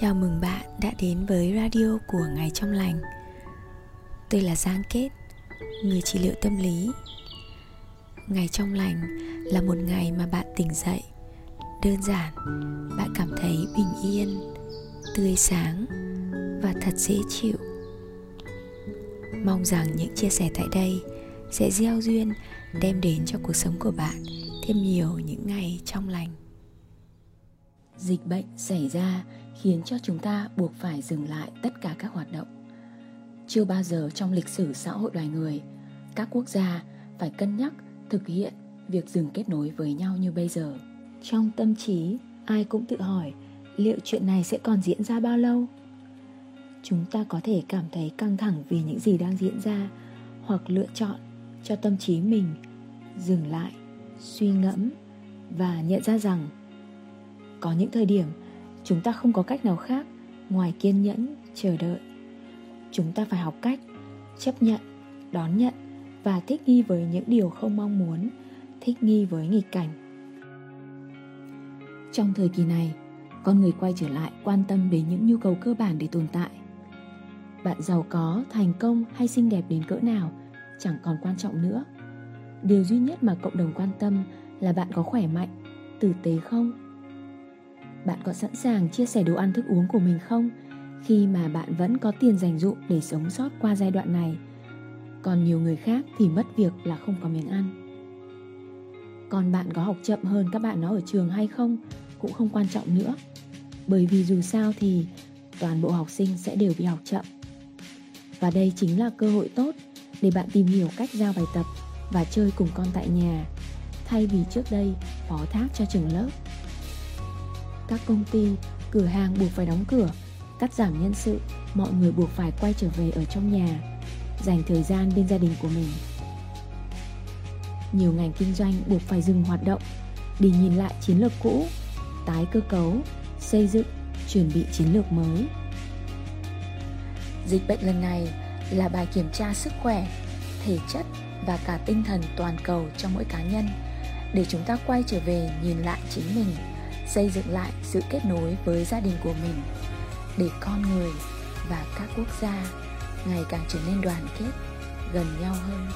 Chào mừng bạn đã đến với radio của Ngày Trong Lành. Tôi là Giang Kết, người trị liệu tâm lý. Ngày Trong Lành là một ngày mà bạn tỉnh dậy. Đơn giản, bạn cảm thấy bình yên, tươi sáng và thật dễ chịu. Mong rằng những chia sẻ tại đây sẽ gieo duyên đem đến cho cuộc sống của bạn thêm nhiều những ngày trong lành dịch bệnh xảy ra khiến cho chúng ta buộc phải dừng lại tất cả các hoạt động. Chưa bao giờ trong lịch sử xã hội loài người, các quốc gia phải cân nhắc thực hiện việc dừng kết nối với nhau như bây giờ. Trong tâm trí, ai cũng tự hỏi liệu chuyện này sẽ còn diễn ra bao lâu? Chúng ta có thể cảm thấy căng thẳng vì những gì đang diễn ra, hoặc lựa chọn cho tâm trí mình dừng lại, suy ngẫm và nhận ra rằng có những thời điểm chúng ta không có cách nào khác ngoài kiên nhẫn, chờ đợi. Chúng ta phải học cách chấp nhận, đón nhận và thích nghi với những điều không mong muốn, thích nghi với nghịch cảnh. Trong thời kỳ này, con người quay trở lại quan tâm đến những nhu cầu cơ bản để tồn tại. Bạn giàu có, thành công hay xinh đẹp đến cỡ nào chẳng còn quan trọng nữa. Điều duy nhất mà cộng đồng quan tâm là bạn có khỏe mạnh, tử tế không? Bạn có sẵn sàng chia sẻ đồ ăn thức uống của mình không? Khi mà bạn vẫn có tiền dành dụm để sống sót qua giai đoạn này, còn nhiều người khác thì mất việc là không có miếng ăn. Còn bạn có học chậm hơn các bạn nó ở trường hay không cũng không quan trọng nữa. Bởi vì dù sao thì toàn bộ học sinh sẽ đều bị học chậm. Và đây chính là cơ hội tốt để bạn tìm hiểu cách giao bài tập và chơi cùng con tại nhà, thay vì trước đây phó thác cho trường lớp các công ty, cửa hàng buộc phải đóng cửa, cắt giảm nhân sự, mọi người buộc phải quay trở về ở trong nhà, dành thời gian bên gia đình của mình. Nhiều ngành kinh doanh buộc phải dừng hoạt động, để nhìn lại chiến lược cũ, tái cơ cấu, xây dựng, chuẩn bị chiến lược mới. Dịch bệnh lần này là bài kiểm tra sức khỏe, thể chất và cả tinh thần toàn cầu cho mỗi cá nhân, để chúng ta quay trở về nhìn lại chính mình xây dựng lại sự kết nối với gia đình của mình, để con người và các quốc gia ngày càng trở nên đoàn kết, gần nhau hơn.